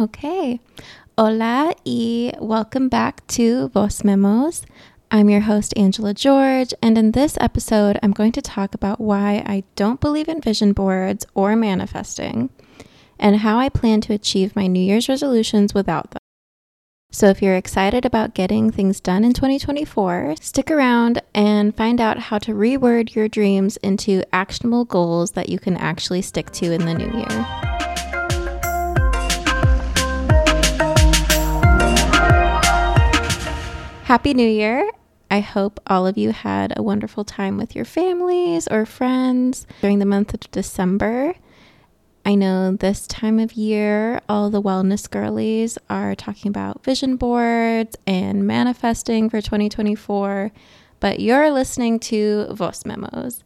Okay. Hola y welcome back to Voz Memos. I'm your host, Angela George, and in this episode, I'm going to talk about why I don't believe in vision boards or manifesting and how I plan to achieve my New Year's resolutions without them. So, if you're excited about getting things done in 2024, stick around and find out how to reword your dreams into actionable goals that you can actually stick to in the new year. Happy New Year! I hope all of you had a wonderful time with your families or friends during the month of December. I know this time of year, all the wellness girlies are talking about vision boards and manifesting for 2024, but you're listening to Voz Memos.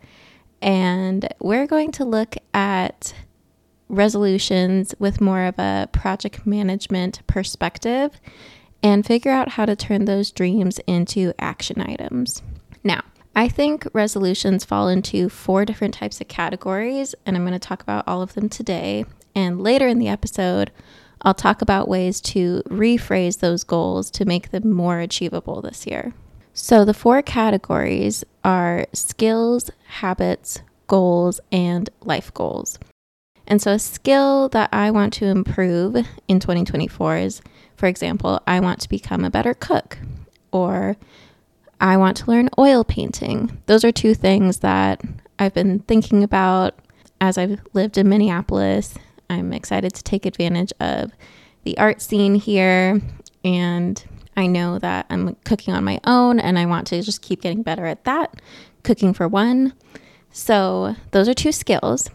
And we're going to look at resolutions with more of a project management perspective and figure out how to turn those dreams into action items. Now, I think resolutions fall into four different types of categories, and I'm going to talk about all of them today. And later in the episode, I'll talk about ways to rephrase those goals to make them more achievable this year. So, the four categories are skills, habits, goals, and life goals. And so, a skill that I want to improve in 2024 is for example, I want to become a better cook or I want to learn oil painting. Those are two things that I've been thinking about as I've lived in Minneapolis. I'm excited to take advantage of the art scene here and I know that I'm cooking on my own and I want to just keep getting better at that, cooking for one. So, those are two skills.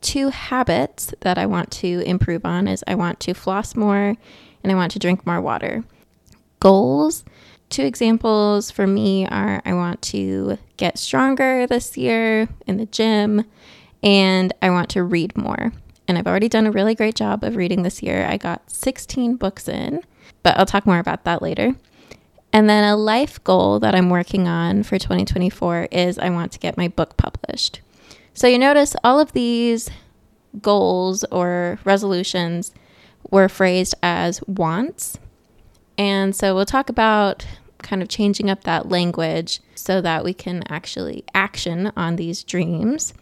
Two habits that I want to improve on is I want to floss more and I want to drink more water. Goals. Two examples for me are I want to get stronger this year in the gym and I want to read more. And I've already done a really great job of reading this year. I got 16 books in, but I'll talk more about that later. And then a life goal that I'm working on for 2024 is I want to get my book published. So you notice all of these goals or resolutions were phrased as wants. And so we'll talk about kind of changing up that language so that we can actually action on these dreams.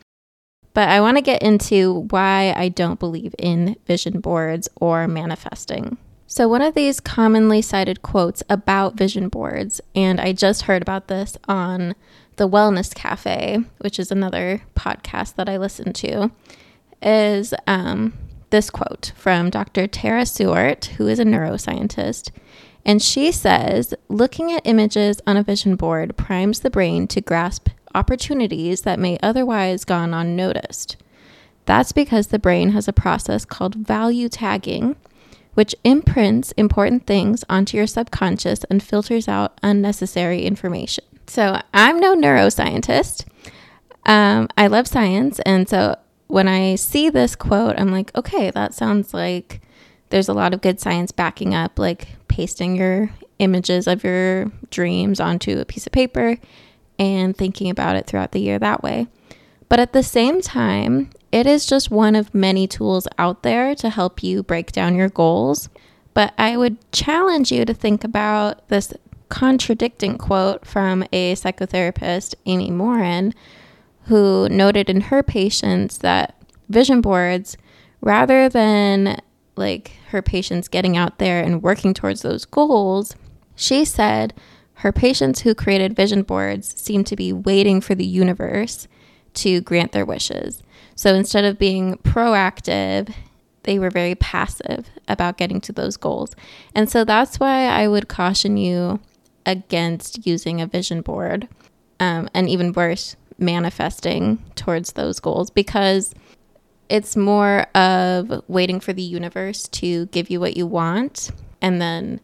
But I want to get into why I don't believe in vision boards or manifesting. So, one of these commonly cited quotes about vision boards, and I just heard about this on the Wellness Cafe, which is another podcast that I listen to, is um, this quote from Dr. Tara Swart, who is a neuroscientist. And she says, looking at images on a vision board primes the brain to grasp opportunities that may otherwise gone unnoticed. That's because the brain has a process called value tagging, which imprints important things onto your subconscious and filters out unnecessary information. So, I'm no neuroscientist. Um, I love science, and so when I see this quote, I'm like, okay, that sounds like there's a lot of good science backing up, like pasting your images of your dreams onto a piece of paper and thinking about it throughout the year that way. But at the same time, it is just one of many tools out there to help you break down your goals. But I would challenge you to think about this contradicting quote from a psychotherapist, Amy Morin, who noted in her patients that vision boards, rather than like her patients getting out there and working towards those goals, she said her patients who created vision boards seemed to be waiting for the universe to grant their wishes. So instead of being proactive, they were very passive about getting to those goals. And so that's why I would caution you against using a vision board. Um, and even worse, manifesting towards those goals because it's more of waiting for the universe to give you what you want and then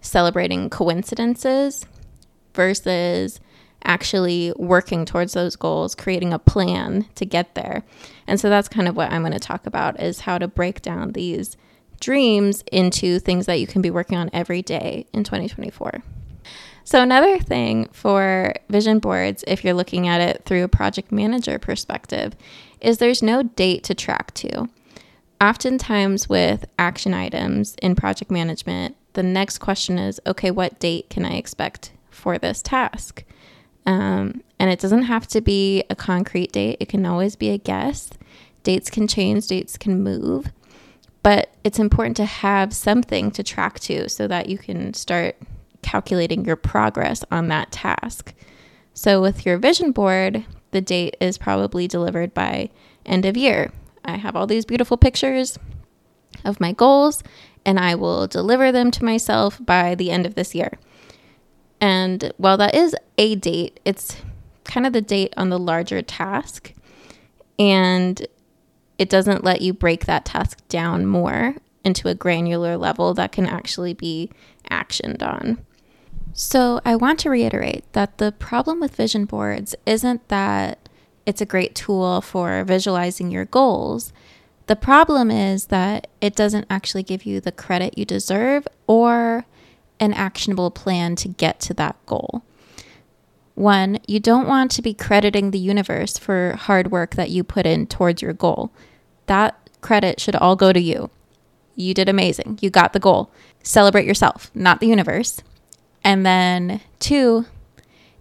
celebrating coincidences versus actually working towards those goals, creating a plan to get there. And so that's kind of what I'm going to talk about is how to break down these dreams into things that you can be working on every day in 2024. So, another thing for vision boards, if you're looking at it through a project manager perspective, is there's no date to track to. oftentimes with action items in project management, the next question is okay, what date can I expect for this task? Um, and it doesn't have to be a concrete date, it can always be a guess. Dates can change, dates can move, but it's important to have something to track to so that you can start calculating your progress on that task. So, with your vision board, the date is probably delivered by end of year. I have all these beautiful pictures of my goals, and I will deliver them to myself by the end of this year. And while that is a date, it's kind of the date on the larger task. And it doesn't let you break that task down more into a granular level that can actually be actioned on. So, I want to reiterate that the problem with vision boards isn't that it's a great tool for visualizing your goals. The problem is that it doesn't actually give you the credit you deserve or an actionable plan to get to that goal. One, you don't want to be crediting the universe for hard work that you put in towards your goal. That credit should all go to you. You did amazing. You got the goal. Celebrate yourself, not the universe. And then, two,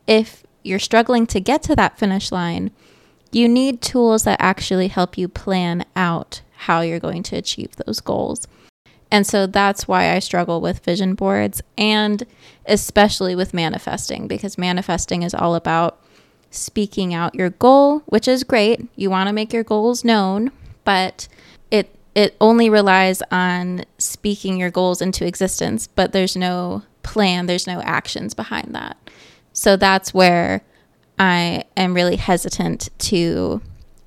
if you're struggling to get to that finish line, you need tools that actually help you plan out how you're going to achieve those goals. And so that's why I struggle with vision boards and especially with manifesting because manifesting is all about speaking out your goal, which is great. You want to make your goals known, but it it only relies on speaking your goals into existence, but there's no plan, there's no actions behind that. So that's where I am really hesitant to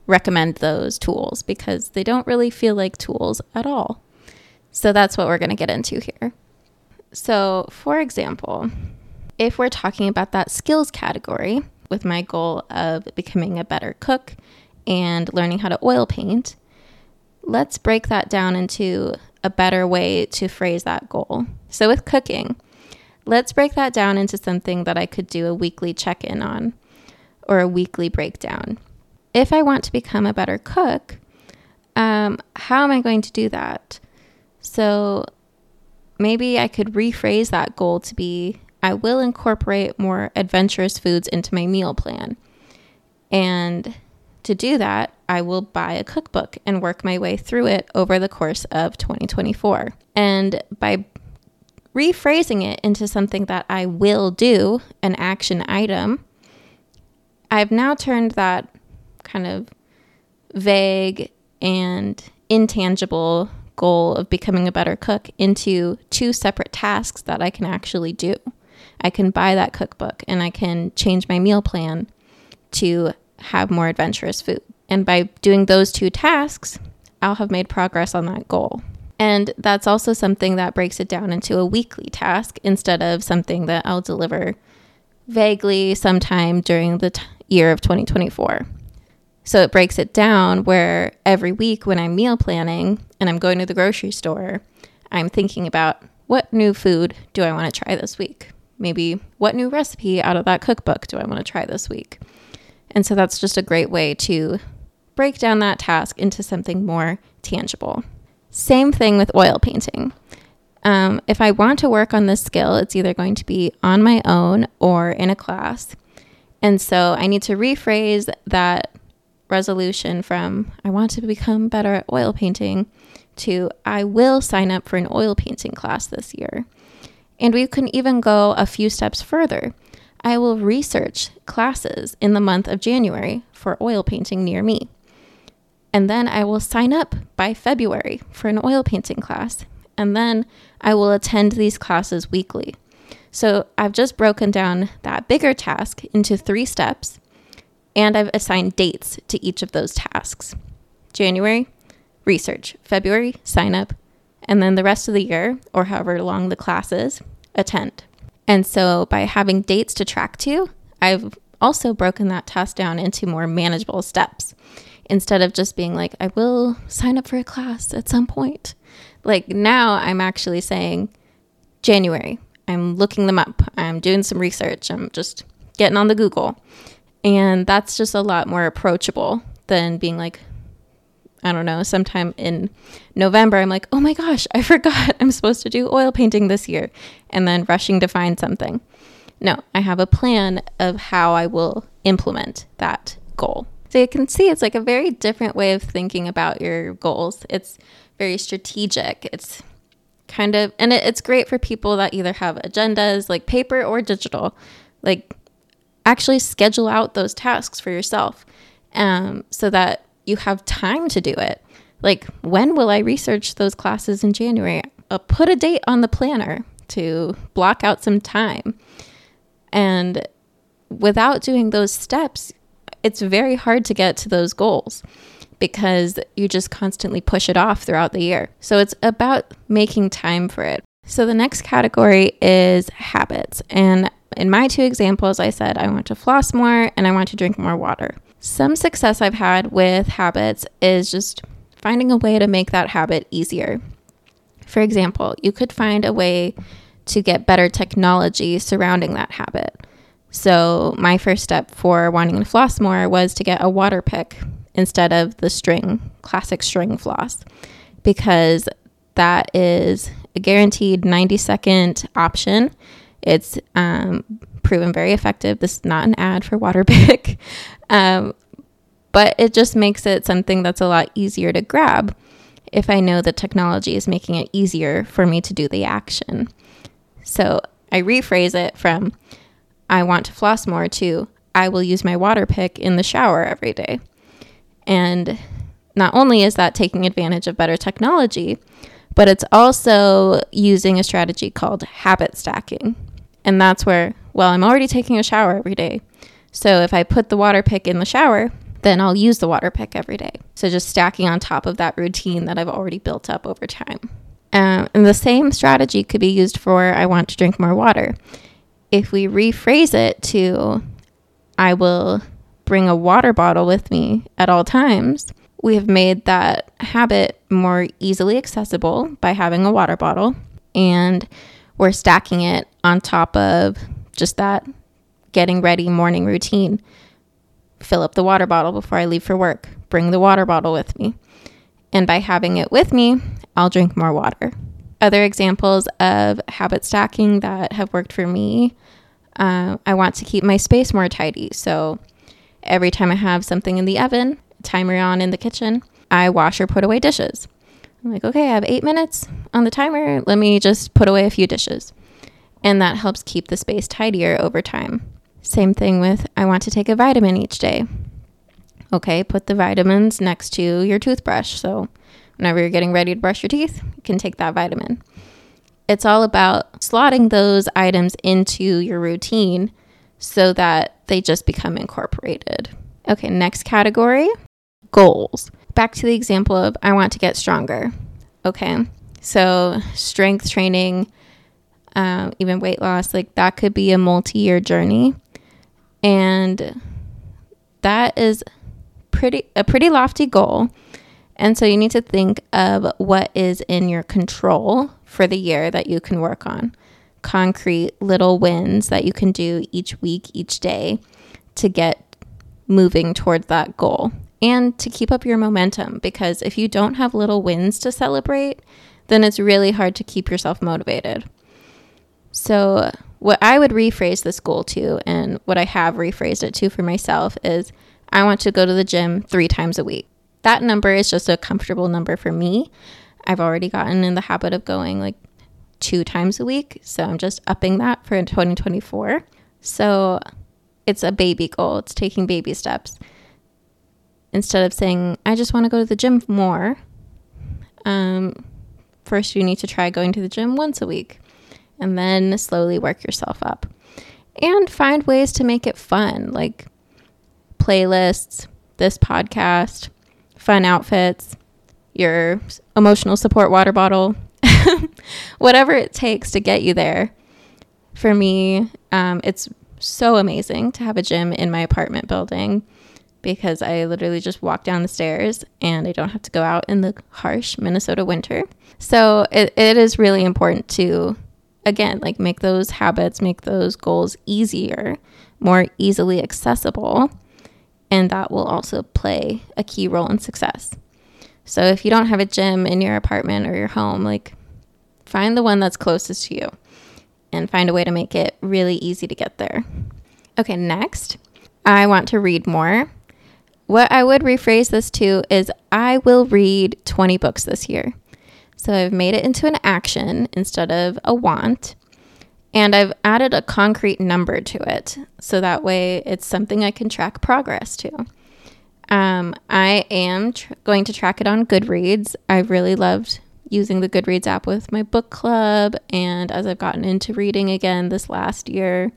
recommend those tools because they don't really feel like tools at all. So that's what we're going to get into here. So, for example, if we're talking about that skills category with my goal of becoming a better cook and learning how to oil paint, let's break that down into a better way to phrase that goal. So, with cooking, let's break that down into something that I could do a weekly check in on or a weekly breakdown. If I want to become a better cook, um, how am I going to do that? So maybe I could rephrase that goal to be I will incorporate more adventurous foods into my meal plan. And to do that, I will buy a cookbook and work my way through it over the course of 2024. And by rephrasing it into something that I will do, an action item, I've now turned that kind of vague and intangible goal of becoming a better cook into two separate tasks that I can actually do. I can buy that cookbook and I can change my meal plan to have more adventurous food. And by doing those two tasks, I'll have made progress on that goal. And that's also something that breaks it down into a weekly task instead of something that I'll deliver vaguely sometime during the t- year of 2024. So it breaks it down where every week when I'm meal planning and I'm going to the grocery store, I'm thinking about what new food do I want to try this week? Maybe what new recipe out of that cookbook do I want to try this week? And so that's just a great way to break down that task into something more tangible. Same thing with oil painting. Um, if I want to work on this skill, it's either going to be on my own or in a class. And so I need to rephrase that resolution from I want to become better at oil painting to I will sign up for an oil painting class this year. And we can even go a few steps further. I will research classes in the month of January for oil painting near me. And then I will sign up by February for an oil painting class. And then I will attend these classes weekly. So I've just broken down that bigger task into three steps and I've assigned dates to each of those tasks. January, research. February, sign up. And then the rest of the year, or however long the class is, attend. And so by having dates to track to, I've also broken that task down into more manageable steps instead of just being like, I will sign up for a class at some point. Like now I'm actually saying January. I'm looking them up. I'm doing some research. I'm just getting on the Google. And that's just a lot more approachable than being like, I don't know, sometime in November, I'm like, oh my gosh, I forgot I'm supposed to do oil painting this year, and then rushing to find something. No, I have a plan of how I will implement that goal. So you can see it's like a very different way of thinking about your goals. It's very strategic. It's kind of, and it, it's great for people that either have agendas like paper or digital. Like, actually schedule out those tasks for yourself um, so that you have time to do it. Like, when will I research those classes in January? I'll put a date on the planner to block out some time. And without doing those steps, it's very hard to get to those goals because you just constantly push it off throughout the year. So it's about making time for it. So the next category is habits. And in my two examples, I said I want to floss more and I want to drink more water. Some success I've had with habits is just finding a way to make that habit easier. For example, you could find a way to get better technology surrounding that habit. So, my first step for wanting to floss more was to get a water pick instead of the string, classic string floss, because that is a guaranteed 90 second option. It's um, proven very effective. This is not an ad for Waterpik, um, but it just makes it something that's a lot easier to grab if I know the technology is making it easier for me to do the action. So I rephrase it from I want to floss more to I will use my water pick in the shower every day. And not only is that taking advantage of better technology, but it's also using a strategy called habit stacking. And that's where, well, I'm already taking a shower every day. So if I put the water pick in the shower, then I'll use the water pick every day. So just stacking on top of that routine that I've already built up over time. Um, and the same strategy could be used for I want to drink more water. If we rephrase it to I will bring a water bottle with me at all times, we have made that habit more easily accessible by having a water bottle. And we're stacking it on top of just that getting ready morning routine. Fill up the water bottle before I leave for work. Bring the water bottle with me. And by having it with me, I'll drink more water. Other examples of habit stacking that have worked for me uh, I want to keep my space more tidy. So every time I have something in the oven, timer on in the kitchen, I wash or put away dishes. I'm like, okay, I have eight minutes on the timer. Let me just put away a few dishes. And that helps keep the space tidier over time. Same thing with I want to take a vitamin each day. Okay, put the vitamins next to your toothbrush. So whenever you're getting ready to brush your teeth, you can take that vitamin. It's all about slotting those items into your routine so that they just become incorporated. Okay, next category goals. Back to the example of I want to get stronger. Okay, so strength training, uh, even weight loss, like that could be a multi year journey. And that is pretty a pretty lofty goal. And so you need to think of what is in your control for the year that you can work on. Concrete little wins that you can do each week, each day to get moving towards that goal and to keep up your momentum. Because if you don't have little wins to celebrate, then it's really hard to keep yourself motivated. So, what I would rephrase this goal to, and what I have rephrased it to for myself, is I want to go to the gym three times a week. That number is just a comfortable number for me. I've already gotten in the habit of going like two times a week. So I'm just upping that for 2024. So it's a baby goal, it's taking baby steps. Instead of saying, I just want to go to the gym more, um, first you need to try going to the gym once a week and then slowly work yourself up. And find ways to make it fun, like playlists, this podcast, fun outfits, your emotional support water bottle, whatever it takes to get you there. For me, um, it's so amazing to have a gym in my apartment building because I literally just walk down the stairs and I don't have to go out in the harsh Minnesota winter. So it, it is really important to, again, like make those habits, make those goals easier, more easily accessible. And that will also play a key role in success. So if you don't have a gym in your apartment or your home, like find the one that's closest to you and find a way to make it really easy to get there. Okay, next, I want to read more. What I would rephrase this to is I will read 20 books this year. So I've made it into an action instead of a want. And I've added a concrete number to it. So that way it's something I can track progress to. Um, I am tr- going to track it on Goodreads. I've really loved using the Goodreads app with my book club. And as I've gotten into reading again this last year,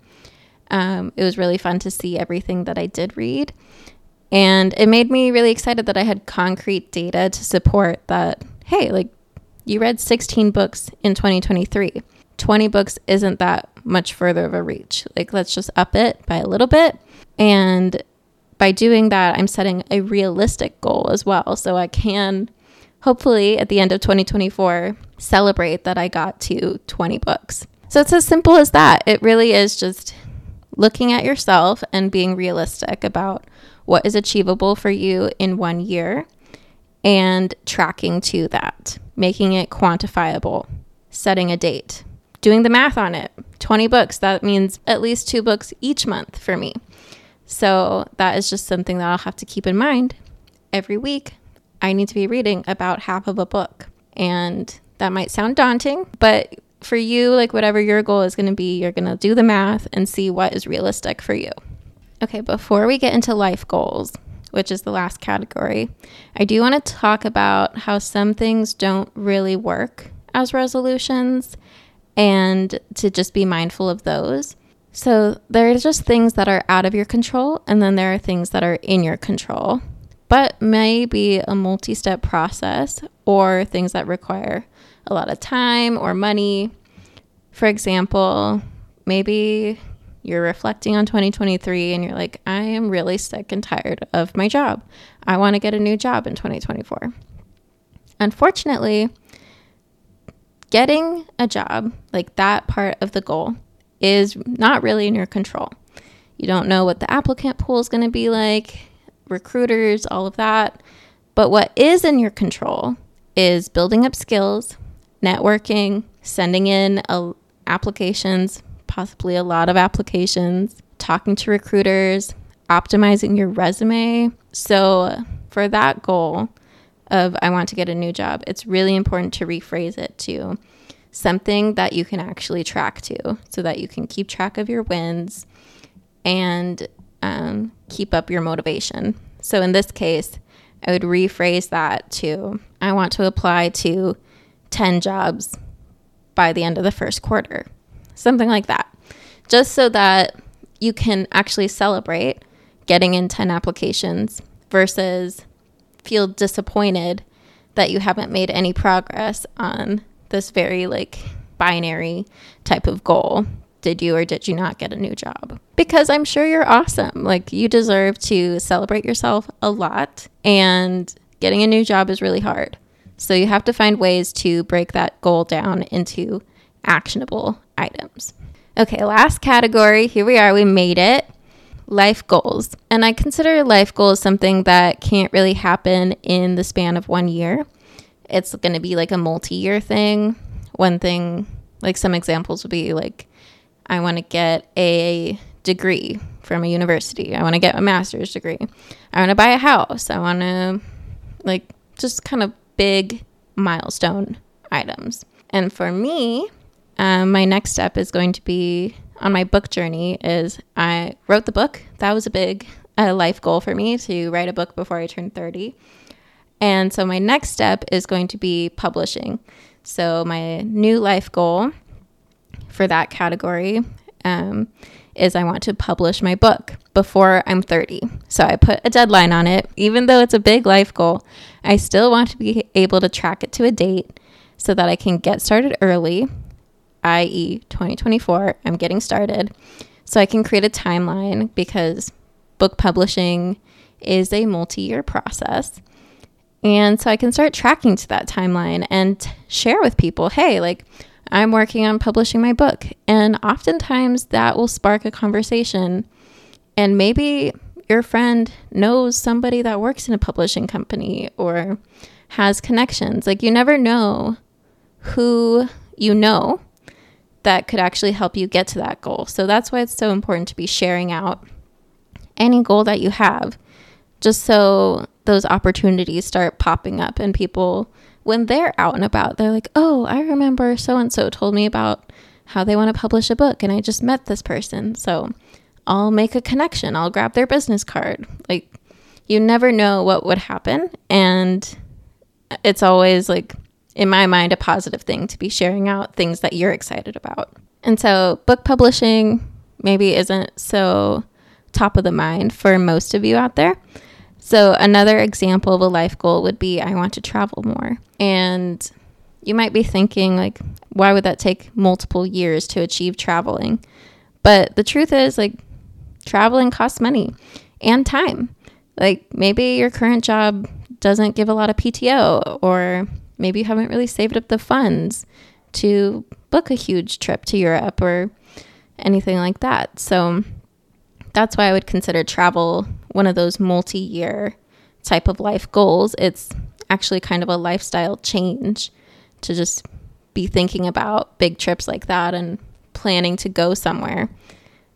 um, it was really fun to see everything that I did read. And it made me really excited that I had concrete data to support that, hey, like you read 16 books in 2023. 20 books isn't that much further of a reach. Like, let's just up it by a little bit. And by doing that, I'm setting a realistic goal as well. So I can hopefully at the end of 2024 celebrate that I got to 20 books. So it's as simple as that. It really is just looking at yourself and being realistic about what is achievable for you in one year and tracking to that, making it quantifiable, setting a date, doing the math on it. 20 books, that means at least two books each month for me. So that is just something that I'll have to keep in mind every week. I need to be reading about half of a book. And that might sound daunting, but for you, like whatever your goal is going to be, you're going to do the math and see what is realistic for you. Okay, before we get into life goals, which is the last category, I do want to talk about how some things don't really work as resolutions and to just be mindful of those. So, there are just things that are out of your control, and then there are things that are in your control, but may be a multi step process or things that require a lot of time or money. For example, maybe you're reflecting on 2023 and you're like, I am really sick and tired of my job. I want to get a new job in 2024. Unfortunately, getting a job, like that part of the goal, is not really in your control. You don't know what the applicant pool is going to be like, recruiters, all of that. But what is in your control is building up skills, networking, sending in a, applications, possibly a lot of applications, talking to recruiters, optimizing your resume. So, for that goal of I want to get a new job, it's really important to rephrase it to something that you can actually track to so that you can keep track of your wins and um, keep up your motivation. So, in this case, I would rephrase that to I want to apply to 10 jobs by the end of the first quarter something like that, just so that you can actually celebrate getting in 10 applications versus feel disappointed that you haven't made any progress on this very like binary type of goal. Did you or did you not get a new job? Because I'm sure you're awesome. Like you deserve to celebrate yourself a lot and getting a new job is really hard. So you have to find ways to break that goal down into actionable items. Okay, last category. Here we are. We made it. Life goals. And I consider life goals something that can't really happen in the span of one year. It's going to be like a multi year thing. One thing, like some examples would be like, I want to get a degree from a university. I want to get a master's degree. I want to buy a house. I want to, like, just kind of big milestone items. And for me, um, my next step is going to be on my book journey is I wrote the book. That was a big uh, life goal for me to write a book before I turned 30. And so my next step is going to be publishing. So my new life goal for that category um, is I want to publish my book before I'm 30. So I put a deadline on it. Even though it's a big life goal, I still want to be able to track it to a date so that I can get started early i.e., 2024, I'm getting started. So I can create a timeline because book publishing is a multi year process. And so I can start tracking to that timeline and share with people hey, like, I'm working on publishing my book. And oftentimes that will spark a conversation. And maybe your friend knows somebody that works in a publishing company or has connections. Like you never know who you know that could actually help you get to that goal. So that's why it's so important to be sharing out any goal that you have just so those opportunities start popping up and people when they're out and about they're like oh i remember so and so told me about how they want to publish a book and i just met this person. So i'll make a connection. I'll grab their business card. Like you never know what would happen. And it's always like in my mind a positive thing to be sharing out things that you're excited about. And so book publishing maybe isn't so top of the mind for most of you out there so, another example of a life goal would be I want to travel more. And you might be thinking, like, why would that take multiple years to achieve traveling? But the truth is, like, traveling costs money and time. Like, maybe your current job doesn't give a lot of PTO, or maybe you haven't really saved up the funds to book a huge trip to Europe or anything like that. So, that's why I would consider travel one of those multi year type of life goals. It's actually kind of a lifestyle change to just be thinking about big trips like that and planning to go somewhere.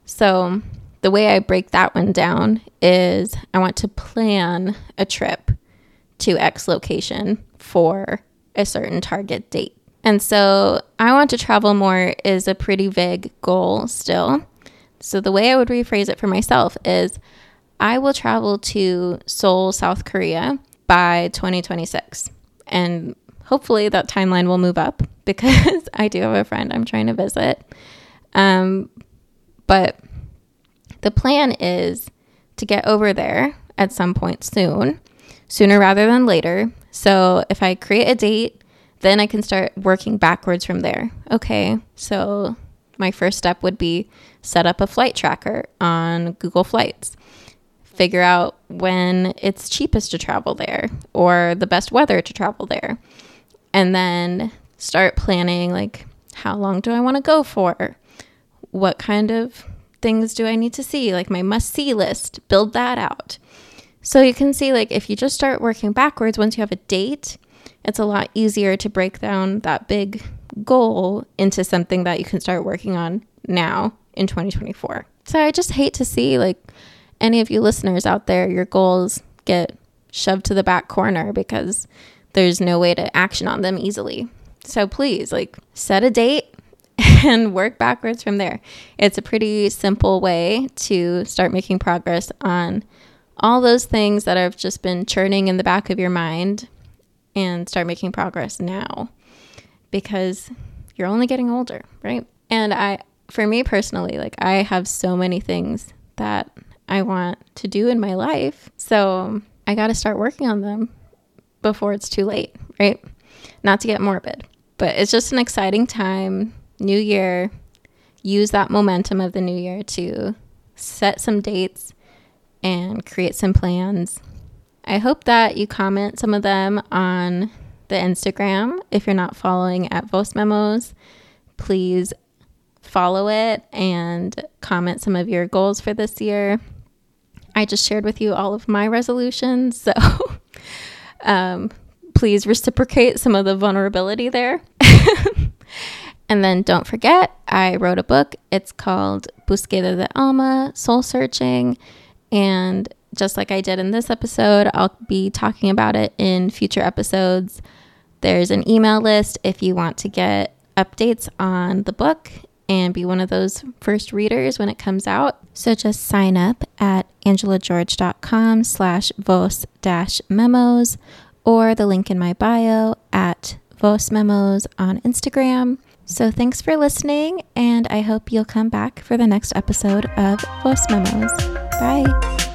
So, the way I break that one down is I want to plan a trip to X location for a certain target date. And so, I want to travel more is a pretty vague goal still. So the way I would rephrase it for myself is I will travel to Seoul, South Korea by 2026. And hopefully that timeline will move up because I do have a friend I'm trying to visit. Um, but the plan is to get over there at some point soon, sooner rather than later. So if I create a date, then I can start working backwards from there. Okay, so my first step would be set up a flight tracker on Google Flights. Figure out when it's cheapest to travel there or the best weather to travel there. And then start planning like how long do I want to go for? What kind of things do I need to see? Like my must see list, build that out. So you can see like if you just start working backwards once you have a date, it's a lot easier to break down that big goal into something that you can start working on now in 2024. So I just hate to see like any of you listeners out there, your goals get shoved to the back corner because there's no way to action on them easily. So please, like, set a date and work backwards from there. It's a pretty simple way to start making progress on all those things that have just been churning in the back of your mind and start making progress now because you're only getting older, right? And I for me personally, like I have so many things that I want to do in my life. So I got to start working on them before it's too late, right? Not to get morbid, but it's just an exciting time. New year, use that momentum of the new year to set some dates and create some plans. I hope that you comment some of them on the Instagram. If you're not following at Vos Memos, please follow it and comment some of your goals for this year. I just shared with you all of my resolutions, so um, please reciprocate some of the vulnerability there. and then don't forget, I wrote a book. It's called Búsqueda de Alma Soul Searching. And just like I did in this episode, I'll be talking about it in future episodes. There's an email list if you want to get updates on the book and be one of those first readers when it comes out. So just sign up at angelageorge.com slash vos dash memos or the link in my bio at vos memos on Instagram. So thanks for listening, and I hope you'll come back for the next episode of Vos Memos. Bye.